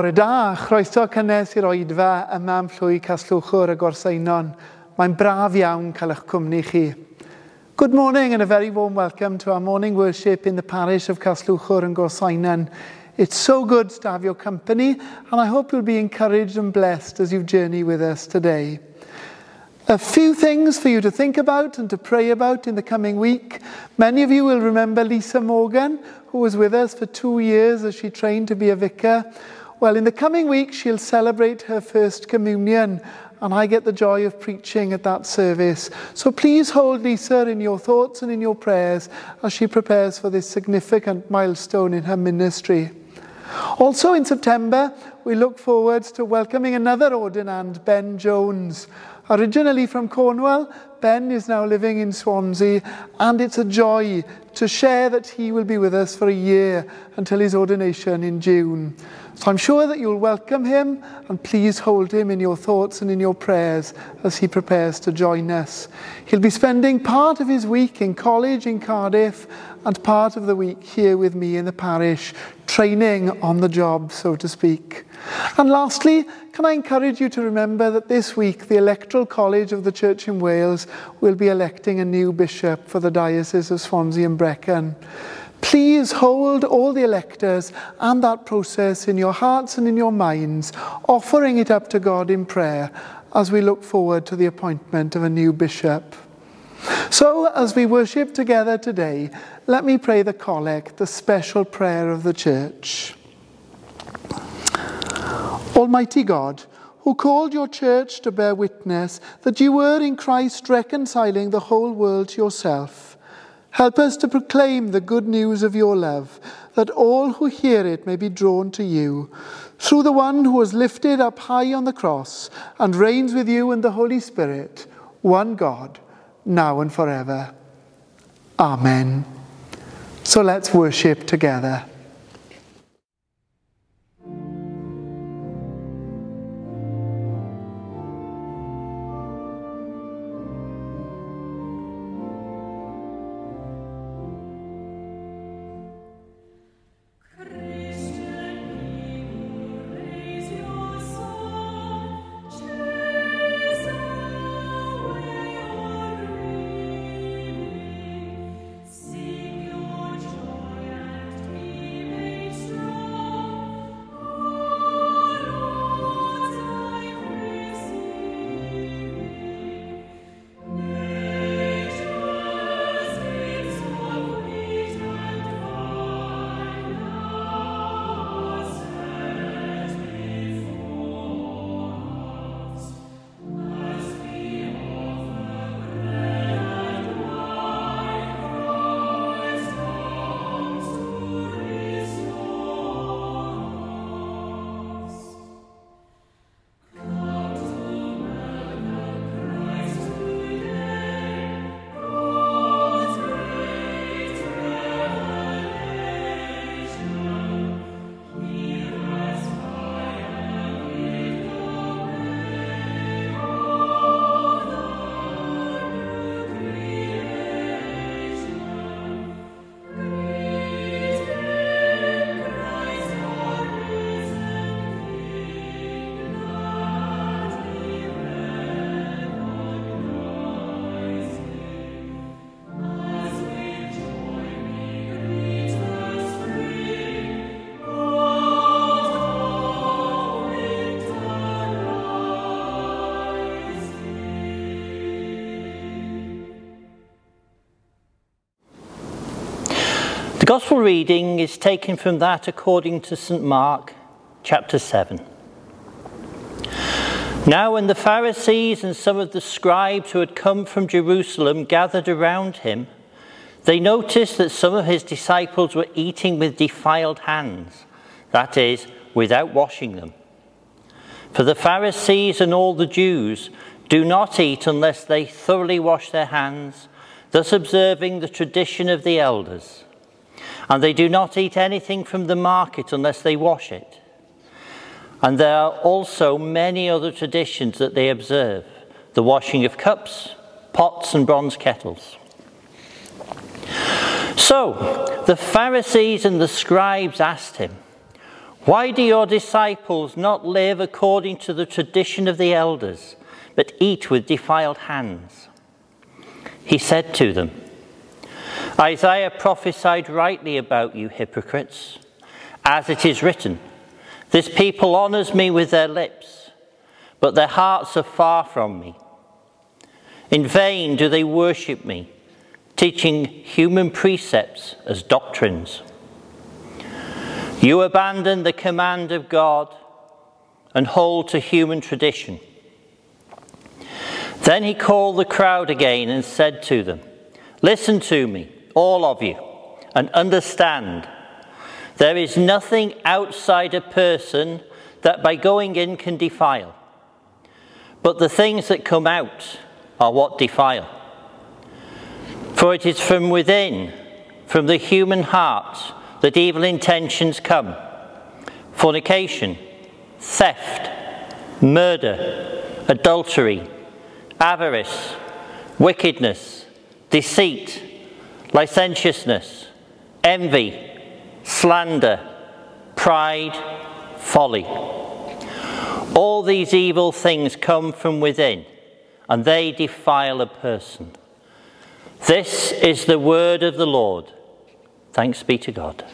Bore da, chroeso cynnes i'r oedfa yma am llwy Caslwchwr y gorsainon. Mae'n braf iawn cael eich cwmni chi. Good morning and a very warm welcome to our morning worship in the parish of Caslwchwr and Gorsainon. It's so good to have your company and I hope you'll be encouraged and blessed as you journey with us today. A few things for you to think about and to pray about in the coming week. Many of you will remember Lisa Morgan, who was with us for two years as she trained to be a vicar. Well, in the coming week, she'll celebrate her first communion, and I get the joy of preaching at that service. So please hold Lisa in your thoughts and in your prayers as she prepares for this significant milestone in her ministry. Also in September, we look forward to welcoming another ordinand, Ben Jones. Originally from Cornwall, Ben is now living in Swansea, and it's a joy to share that he will be with us for a year until his ordination in June. So I'm sure that you'll welcome him and please hold him in your thoughts and in your prayers as he prepares to join us. He'll be spending part of his week in college in Cardiff and part of the week here with me in the parish, training on the job, so to speak. And lastly, can I encourage you to remember that this week the Electoral College of the Church in Wales will be electing a new bishop for the Diocese of Swansea and Brecon. Please hold all the electors and that process in your hearts and in your minds, offering it up to God in prayer as we look forward to the appointment of a new bishop. So, as we worship together today, let me pray the collect, the special prayer of the church. Almighty God, who called your church to bear witness that you were in Christ reconciling the whole world to yourself, help us to proclaim the good news of your love, that all who hear it may be drawn to you. Through the one who was lifted up high on the cross and reigns with you in the Holy Spirit, one God, now and forever. Amen. So let's worship together. Gospel reading is taken from that according to St. Mark, chapter 7. Now, when the Pharisees and some of the scribes who had come from Jerusalem gathered around him, they noticed that some of his disciples were eating with defiled hands, that is, without washing them. For the Pharisees and all the Jews do not eat unless they thoroughly wash their hands, thus observing the tradition of the elders. And they do not eat anything from the market unless they wash it. And there are also many other traditions that they observe the washing of cups, pots, and bronze kettles. So the Pharisees and the scribes asked him, Why do your disciples not live according to the tradition of the elders, but eat with defiled hands? He said to them, Isaiah prophesied rightly about you, hypocrites, as it is written, This people honors me with their lips, but their hearts are far from me. In vain do they worship me, teaching human precepts as doctrines. You abandon the command of God and hold to human tradition. Then he called the crowd again and said to them, Listen to me, all of you, and understand. There is nothing outside a person that by going in can defile, but the things that come out are what defile. For it is from within, from the human heart, that evil intentions come fornication, theft, murder, adultery, avarice, wickedness, deceit, licentiousness, envy, slander, pride, folly. All these evil things come from within and they defile a person. This is the word of the Lord. Thanks be to God.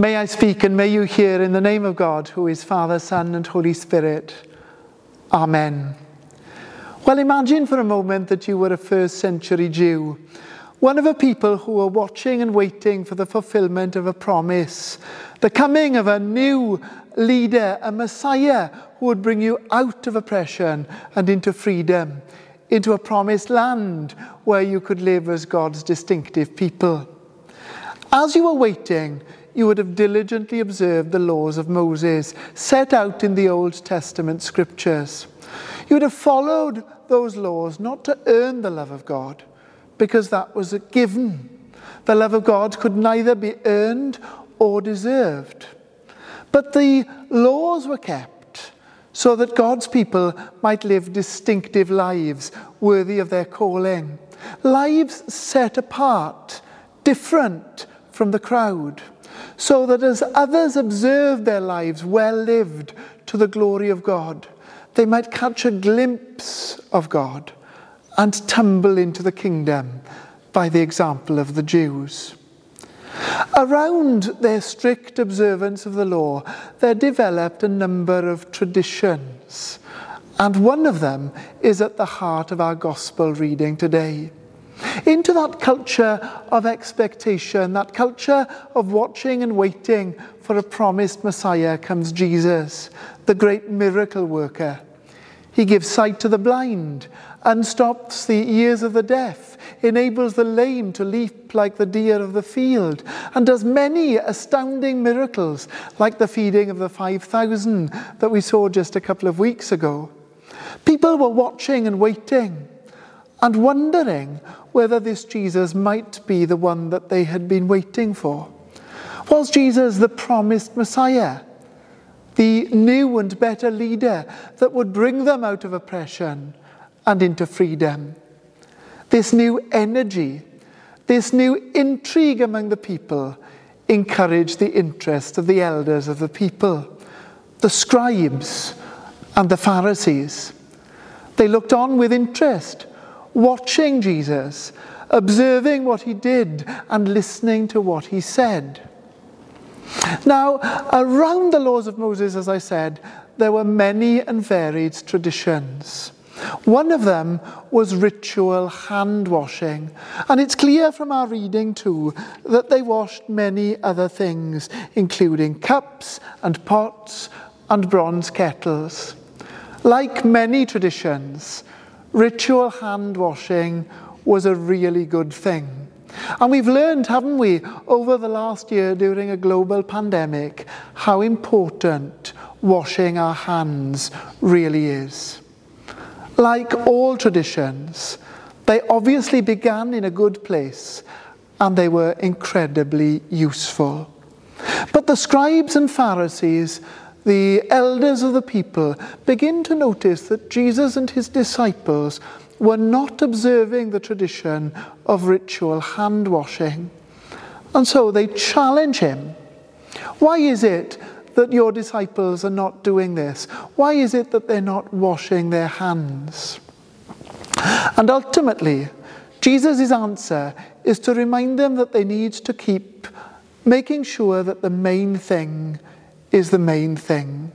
May I speak and may you hear in the name of God, who is Father, Son, and Holy Spirit. Amen. Well, imagine for a moment that you were a first century Jew, one of a people who were watching and waiting for the fulfillment of a promise, the coming of a new leader, a Messiah who would bring you out of oppression and into freedom. into a promised land where you could live as God's distinctive people. As you were waiting, you would have diligently observed the laws of Moses set out in the Old Testament scriptures. You would have followed those laws not to earn the love of God, because that was a given. The love of God could neither be earned or deserved. But the laws were kept so that God's people might live distinctive lives worthy of their calling, lives set apart, different from the crowd, so that as others observed their lives well lived to the glory of God, they might catch a glimpse of God and tumble into the kingdom by the example of the Jews. Around their strict observance of the law, there developed a number of traditions, and one of them is at the heart of our gospel reading today. Into that culture of expectation, that culture of watching and waiting for a promised Messiah comes Jesus, the great miracle worker. He gives sight to the blind, unstops the ears of the deaf, enables the lame to leap like the deer of the field, and does many astounding miracles, like the feeding of the 5,000 that we saw just a couple of weeks ago. People were watching and waiting and wondering whether this Jesus might be the one that they had been waiting for. Was Jesus the promised Messiah? The new and better leader that would bring them out of oppression and into freedom. This new energy, this new intrigue among the people encouraged the interest of the elders of the people, the scribes and the Pharisees. They looked on with interest, watching Jesus, observing what he did, and listening to what he said. Now, around the laws of Moses, as I said, there were many and varied traditions. One of them was ritual hand washing. And it's clear from our reading too that they washed many other things, including cups and pots and bronze kettles. Like many traditions, ritual hand washing was a really good thing. And we've learned, haven't we, over the last year during a global pandemic, how important washing our hands really is. Like all traditions, they obviously began in a good place and they were incredibly useful. But the scribes and Pharisees, the elders of the people, begin to notice that Jesus and his disciples were not observing the tradition of ritual hand washing. And so they challenge him. Why is it that your disciples are not doing this? Why is it that they're not washing their hands? And ultimately, Jesus' answer is to remind them that they need to keep making sure that the main thing is the main thing.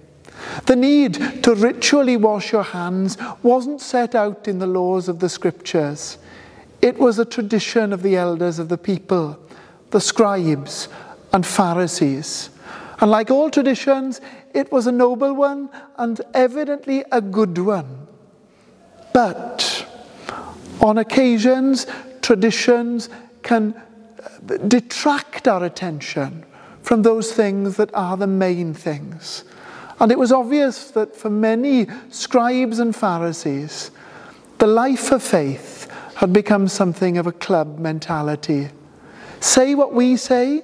The need to ritually wash your hands wasn't set out in the laws of the scriptures. It was a tradition of the elders of the people, the scribes and Pharisees. And like all traditions, it was a noble one and evidently a good one. But on occasions, traditions can uh, detract our attention from those things that are the main things. And it was obvious that for many scribes and Pharisees, the life of faith had become something of a club mentality. Say what we say,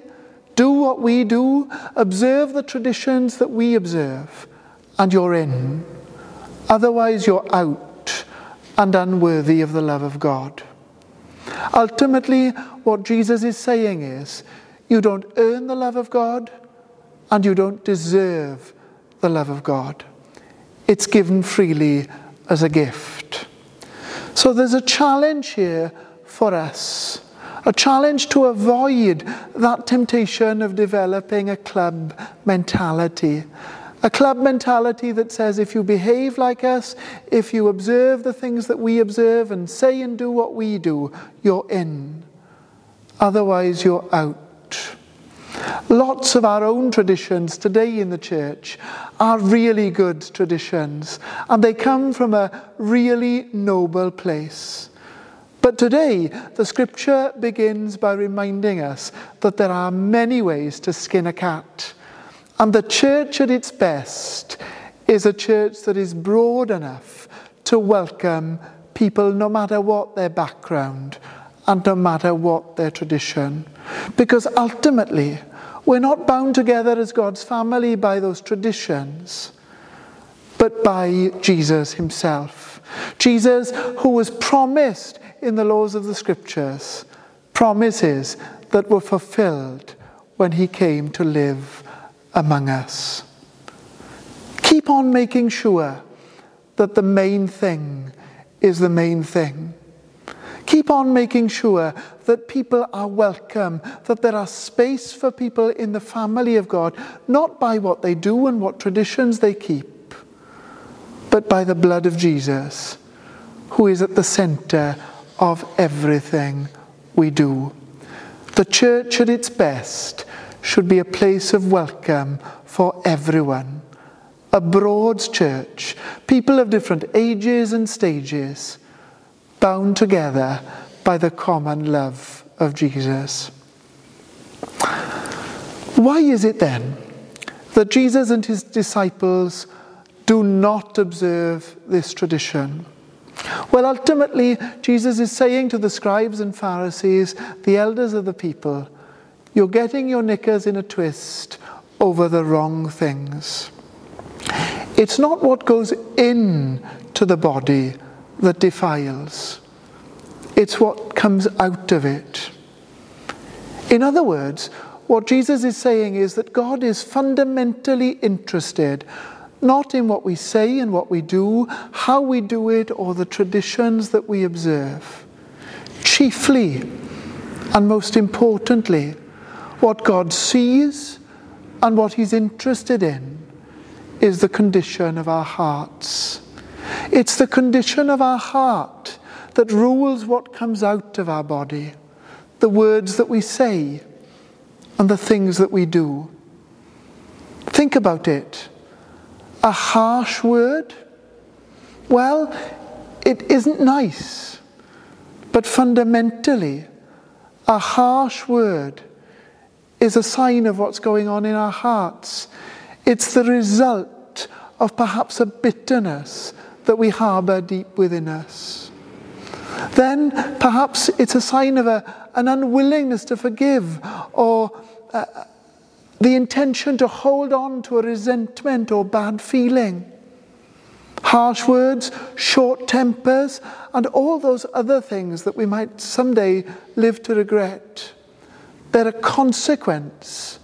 do what we do, observe the traditions that we observe, and you're in. Otherwise, you're out and unworthy of the love of God. Ultimately, what Jesus is saying is you don't earn the love of God and you don't deserve the love of God. It's given freely as a gift. So there's a challenge here for us a challenge to avoid that temptation of developing a club mentality. A club mentality that says if you behave like us, if you observe the things that we observe and say and do what we do, you're in. Otherwise, you're Lots of our own traditions today in the church are really good traditions, and they come from a really noble place. But today, the scripture begins by reminding us that there are many ways to skin a cat. And the church at its best is a church that is broad enough to welcome people no matter what their background and no matter what their tradition. Because ultimately, we're not bound together as God's family by those traditions, but by Jesus himself. Jesus, who was promised in the laws of the scriptures, promises that were fulfilled when he came to live among us. Keep on making sure that the main thing is the main thing. Keep on making sure that people are welcome, that there are space for people in the family of God, not by what they do and what traditions they keep, but by the blood of Jesus, who is at the center of everything we do. The church at its best should be a place of welcome for everyone. A broad church, people of different ages and stages, bound together by the common love of Jesus. Why is it then that Jesus and his disciples do not observe this tradition? Well, ultimately, Jesus is saying to the scribes and Pharisees, the elders of the people, you're getting your knickers in a twist over the wrong things. It's not what goes in to the body that defiles. It's what comes out of it. In other words, what Jesus is saying is that God is fundamentally interested not in what we say and what we do, how we do it, or the traditions that we observe. Chiefly, and most importantly, what God sees and what He's interested in is the condition of our hearts. It's the condition of our heart that rules what comes out of our body, the words that we say, and the things that we do. Think about it. A harsh word? Well, it isn't nice, but fundamentally, a harsh word is a sign of what's going on in our hearts. It's the result of perhaps a bitterness that we harbour deep within us. Then perhaps it's a sign of a, an unwillingness to forgive or uh, the intention to hold on to a resentment or bad feeling. Harsh words, short tempers, and all those other things that we might someday live to regret. They're a consequence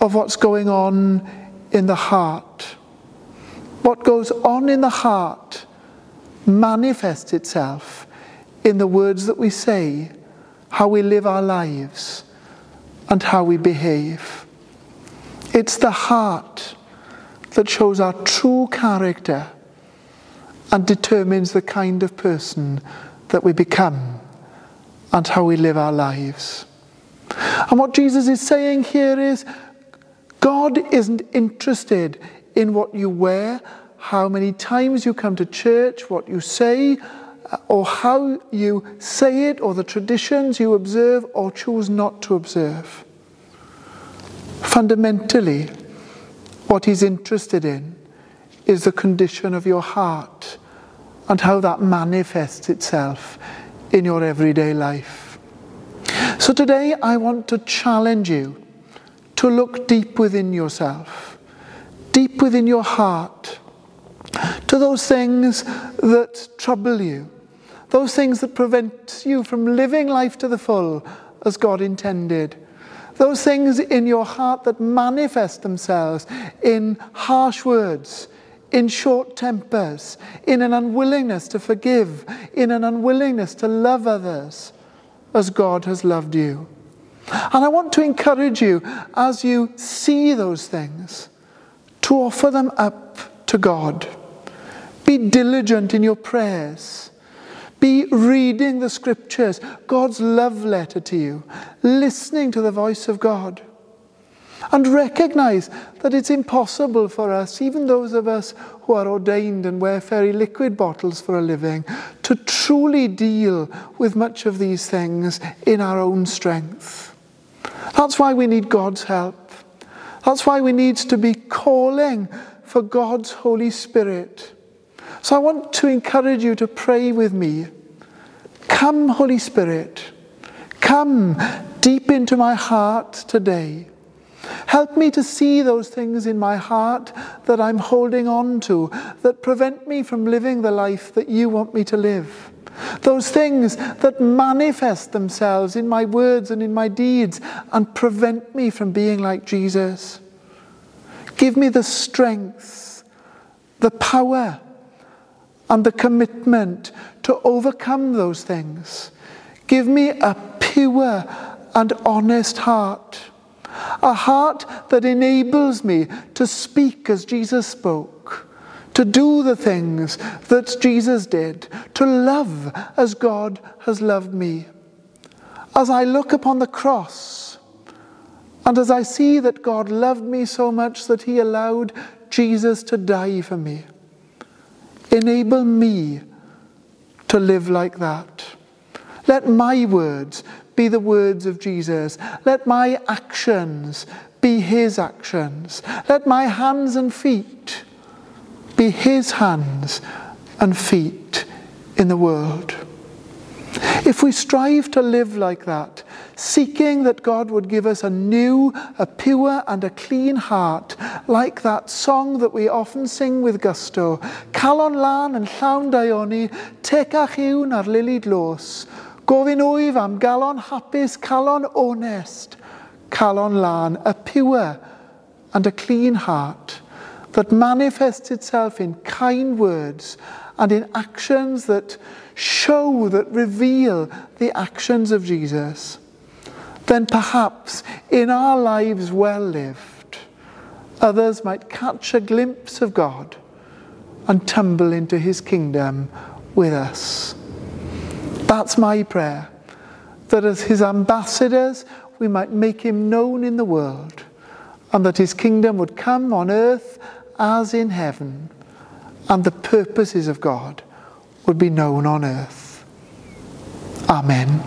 of what's going on in the heart. What goes on in the heart manifests itself in the words that we say, how we live our lives, and how we behave. It's the heart that shows our true character and determines the kind of person that we become and how we live our lives. And what Jesus is saying here is God isn't interested in what you wear, how many times you come to church, what you say, uh, or how you say it, or the traditions you observe or choose not to observe. Fundamentally, what he's interested in is the condition of your heart and how that manifests itself in your everyday life. So today I want to challenge you to look deep within yourself, deep within your heart, to those things that trouble you, those things that prevent you from living life to the full as God intended. Those things in your heart that manifest themselves in harsh words, in short tempers, in an unwillingness to forgive, in an unwillingness to love others as God has loved you. And I want to encourage you as you see those things to offer them up to God. Be diligent in your prayers. Be reading the scriptures, God's love letter to you, listening to the voice of God. and recognize that it's impossible for us, even those of us who are ordained and wear fairy liquid bottles for a living, to truly deal with much of these things in our own strength. That's why we need God's help. That's why we need to be calling for God's Holy Spirit. So I want to encourage you to pray with me. Come, Holy Spirit, come deep into my heart today. Help me to see those things in my heart that I'm holding on to that prevent me from living the life that you want me to live. Those things that manifest themselves in my words and in my deeds and prevent me from being like Jesus. Give me the strength, the power, and the commitment to overcome those things. Give me a pure and honest heart a heart that enables me to speak as Jesus spoke, to do the things that Jesus did, to love as God has loved me. As I look upon the cross, and as I see that God loved me so much that he allowed Jesus to die for me, enable me to live like that. Let my words be the words of Jesus. Let my actions be his actions. Let my hands and feet be his hands and feet in the world. If we strive to live like that, seeking that God would give us a new, a pure, and a clean heart, like that song that we often sing with gusto, Calon lan and llawn daioni, tecach ywn ar lili glos, gofyn wyf am galon hapus, calon onest, calon lan, a pure and a clean heart. That manifests itself in kind words and in actions that show, that reveal the actions of Jesus, then perhaps in our lives well lived, others might catch a glimpse of God and tumble into his kingdom with us. That's my prayer. That as his ambassadors, we might make him known in the world, and that his kingdom would come on earth as in heaven, and the purposes of God would be known on earth. Amen.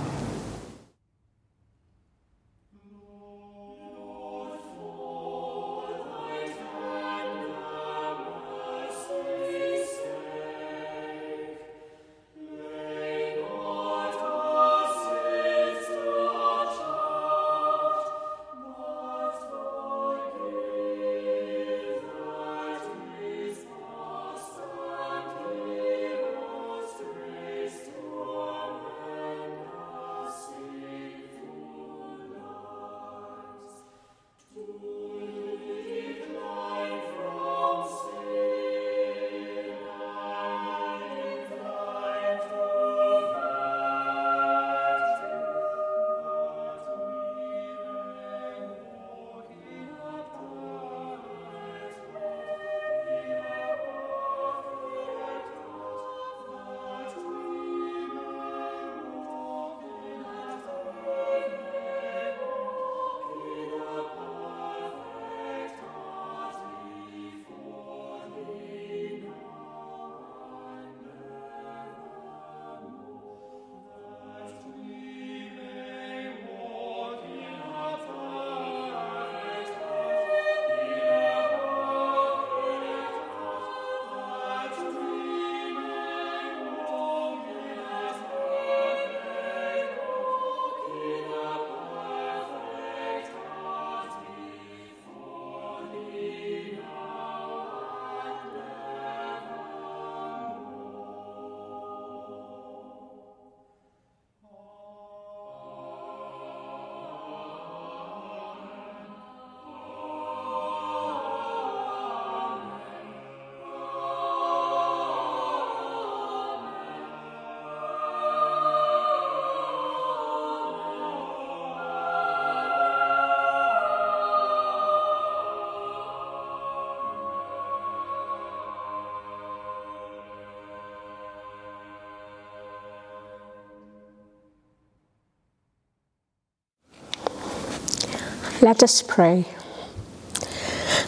Let us pray.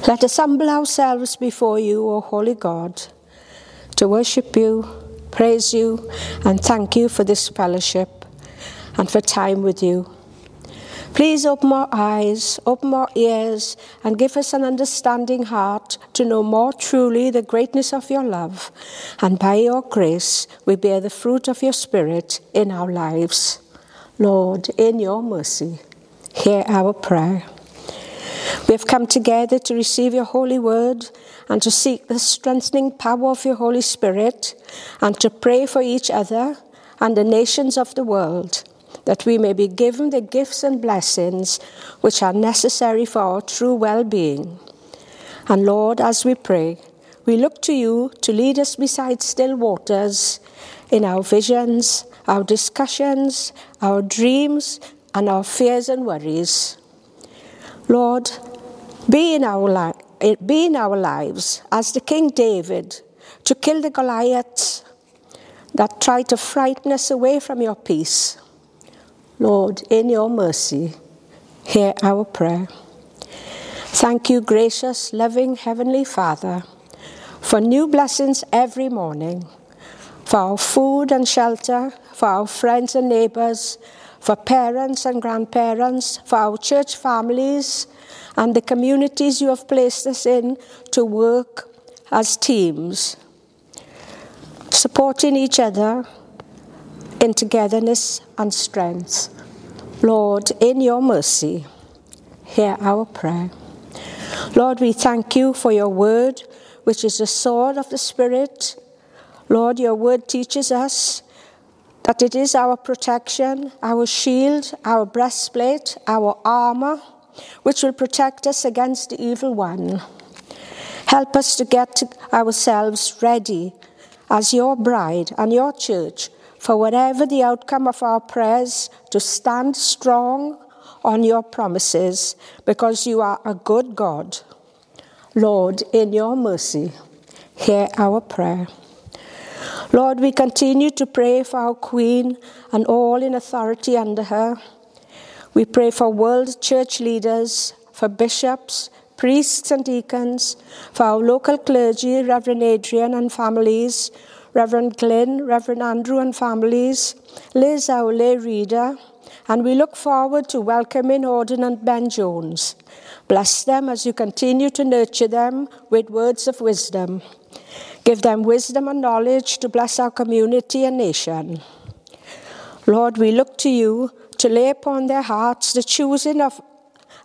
Let us humble ourselves before you, O holy God, to worship you, praise you, and thank you for this fellowship and for time with you. Please open our eyes, open our ears, and give us an understanding heart to know more truly the greatness of your love. And by your grace, we bear the fruit of your Spirit in our lives. Lord, in your mercy, hear our prayer. We have come together to receive your holy word and to seek the strengthening power of your Holy Spirit and to pray for each other and the nations of the world that we may be given the gifts and blessings which are necessary for our true well being. And Lord, as we pray, we look to you to lead us beside still waters in our visions, our discussions, our dreams, and our fears and worries. Lord, be in our, li- eh, be in our lives as the King David to kill the Goliaths that try to frighten us away from your peace. Lord, in your mercy, hear our prayer. Thank you, gracious, loving Heavenly Father, for new blessings every morning, for our food and shelter, for our friends and neighbors, for parents and grandparents, for our church families, and the communities you have placed us in to work as teams, supporting each other in togetherness and strength. Lord, in your mercy, hear our prayer. Lord, we thank you for your word, which is the sword of the Spirit. Lord, your word teaches us that it is our protection, our shield, our breastplate, our armor, which will protect us against the evil one. Help us to get ourselves ready as your bride and your church for whatever the outcome of our prayers, to stand strong on your promises because you are a good God. Lord, in your mercy, hear our prayer. Lord, we continue to pray for our Queen and all in authority under her. We pray for world church leaders, for bishops, priests, and deacons, for our local clergy, Reverend Adrian and families, Reverend Glyn, Reverend Andrew and families, Liz, our lay reader, and we look forward to welcoming Ordinand Ben Jones. Bless them as you continue to nurture them with words of wisdom. Give them wisdom and knowledge to bless our community and nation. Lord, we look to you to lay upon their hearts the choosing of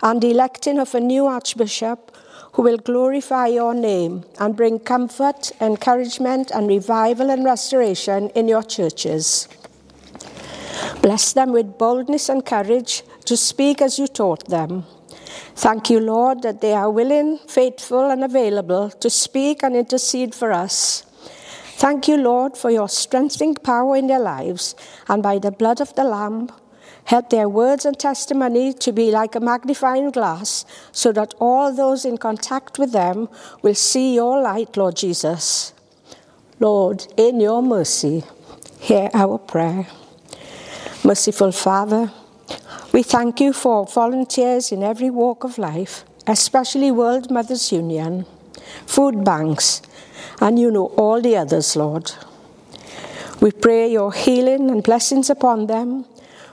and electing of a new archbishop who will glorify your name and bring comfort, encouragement, and revival and restoration in your churches. Bless them with boldness and courage to speak as you taught them. Thank you, Lord, that they are willing, faithful, and available to speak and intercede for us. Thank you, Lord, for your strengthening power in their lives, and by the blood of the Lamb, Help their words and testimony to be like a magnifying glass, so that all those in contact with them will see your light, Lord Jesus. Lord, in your mercy, hear our prayer. Merciful Father, we thank you for volunteers in every walk of life, especially World Mothers Union, food banks, and you know all the others, Lord. We pray your healing and blessings upon them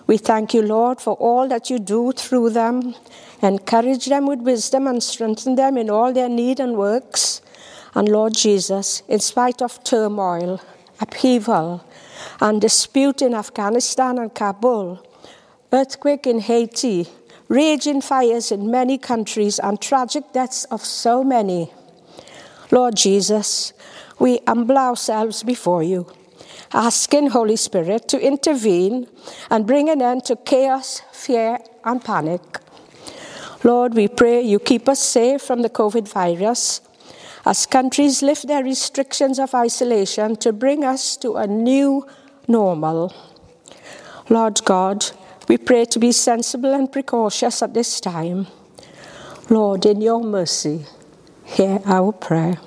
we thank you, Lord, for all that you do through them. Encourage them with wisdom and strengthen them in all their need and works. And Lord Jesus, in spite of turmoil, upheaval, and dispute in Afghanistan and Kabul, earthquake in Haiti, raging fires in many countries, and tragic deaths of so many. Lord Jesus, we humble ourselves before you asking Holy Spirit to intervene and bring an end to chaos, fear, and panic. Lord, we pray you keep us safe from the COVID virus as countries lift their restrictions of isolation to bring us to a new normal. Lord God, we pray to be sensible and precautious at this time. Lord, in your mercy, hear our prayer.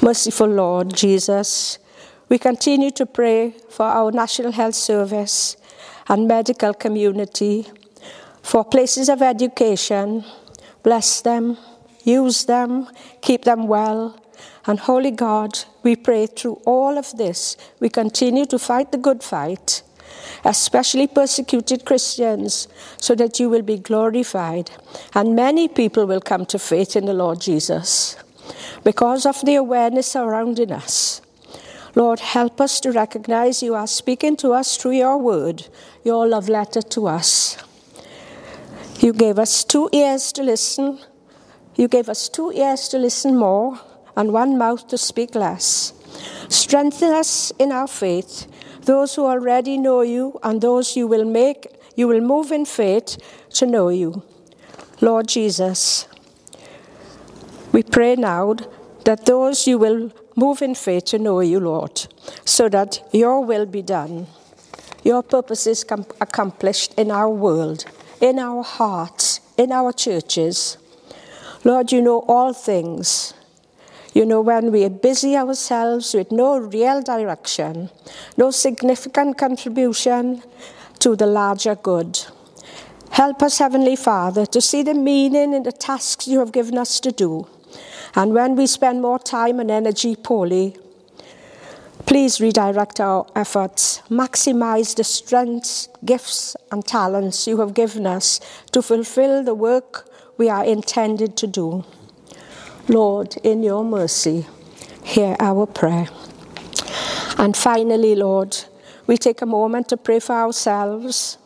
Merciful Lord Jesus, we continue to pray for our National Health Service and medical community, for places of education. Bless them, use them, keep them well. And Holy God, we pray through all of this, we continue to fight the good fight, especially persecuted Christians, so that you will be glorified and many people will come to faith in the Lord Jesus because of the awareness surrounding us. Lord, help us to recognize you are speaking to us through your word, your love letter to us. You gave us two ears to listen. You gave us two ears to listen more and one mouth to speak less. Strengthen us in our faith, those who already know you and those you will make you will move in faith to know you. Lord Jesus, we pray now that those you will move in faith to know you, Lord, so that your will be done, your purposes accomplished in our world, in our hearts, in our churches. Lord, you know all things. You know, when we are busy ourselves with no real direction, no significant contribution to the larger good. Help us, Heavenly Father, to see the meaning in the tasks you have given us to do and when we spend more time and energy poorly, please redirect our efforts, maximize the strengths, gifts, and talents you have given us to fulfill the work we are intended to do. Lord, in your mercy, hear our prayer. And finally, Lord, we take a moment to pray for ourselves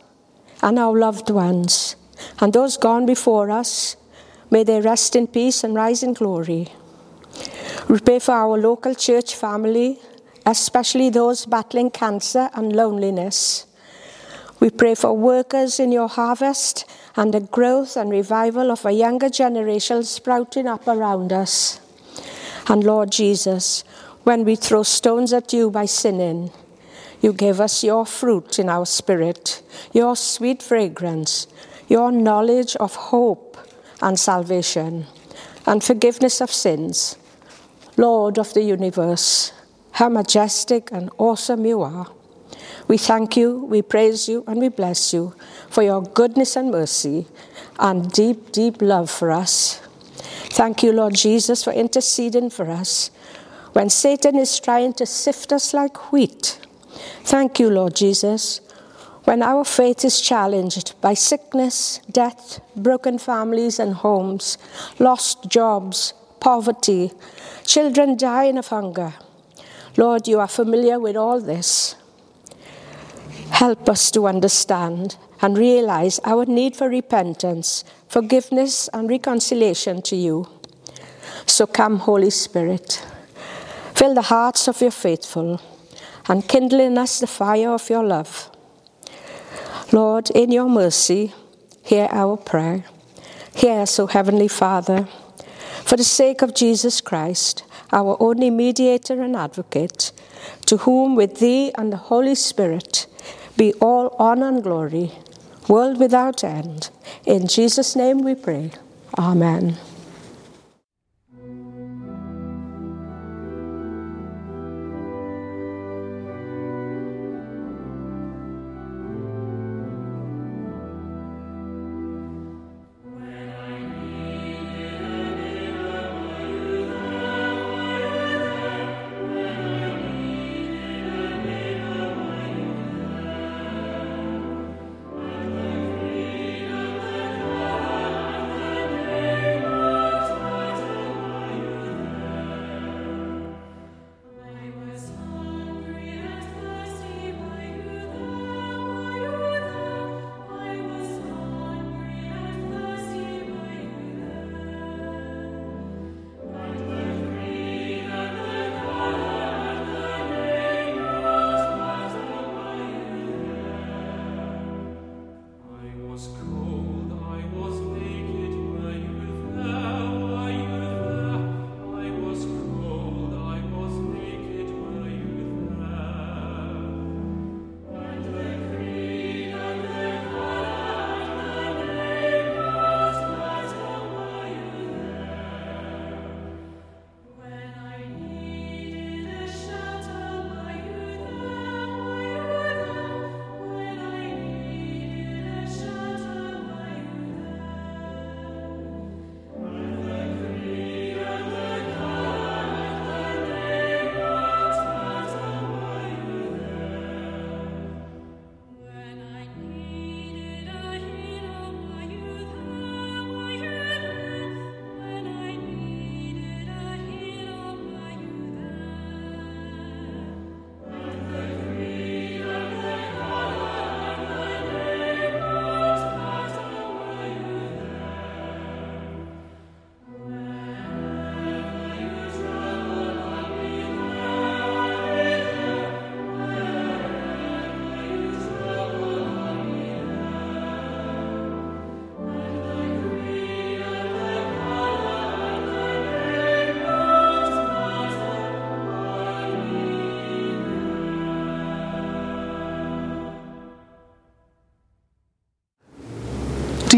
and our loved ones and those gone before us May they rest in peace and rise in glory. We pray for our local church family, especially those battling cancer and loneliness. We pray for workers in your harvest and the growth and revival of a younger generation sprouting up around us. And Lord Jesus, when we throw stones at you by sinning, you give us your fruit in our spirit, your sweet fragrance, your knowledge of hope and salvation and forgiveness of sins. Lord of the universe, how majestic and awesome you are. We thank you, we praise you, and we bless you for your goodness and mercy and deep, deep love for us. Thank you, Lord Jesus, for interceding for us when Satan is trying to sift us like wheat. Thank you, Lord Jesus, when our faith is challenged by sickness, death, broken families and homes, lost jobs, poverty, children dying of hunger. Lord, you are familiar with all this. Help us to understand and realize our need for repentance, forgiveness, and reconciliation to you. So come, Holy Spirit, fill the hearts of your faithful and kindle in us the fire of your love. Lord, in your mercy, hear our prayer. Hear us, O Heavenly Father, for the sake of Jesus Christ, our only mediator and advocate, to whom with thee and the Holy Spirit be all honor and glory, world without end. In Jesus' name we pray. Amen.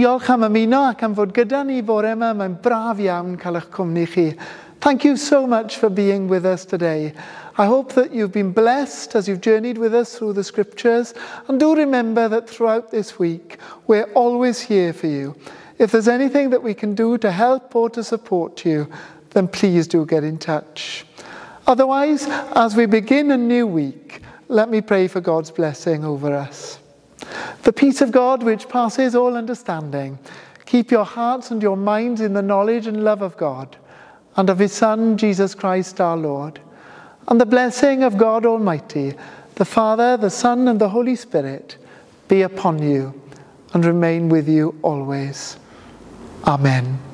Diolch am ymuno ac am fod gyda ni bore yma. Mae'n braf iawn cael eich cwmni chi. Thank you so much for being with us today. I hope that you've been blessed as you've journeyed with us through the scriptures. And do remember that throughout this week, we're always here for you. If there's anything that we can do to help or to support you, then please do get in touch. Otherwise, as we begin a new week, let me pray for God's blessing over us. The peace of God, which passes all understanding, keep your hearts and your minds in the knowledge and love of God and of His Son, Jesus Christ our Lord. And the blessing of God Almighty, the Father, the Son, and the Holy Spirit be upon you and remain with you always. Amen.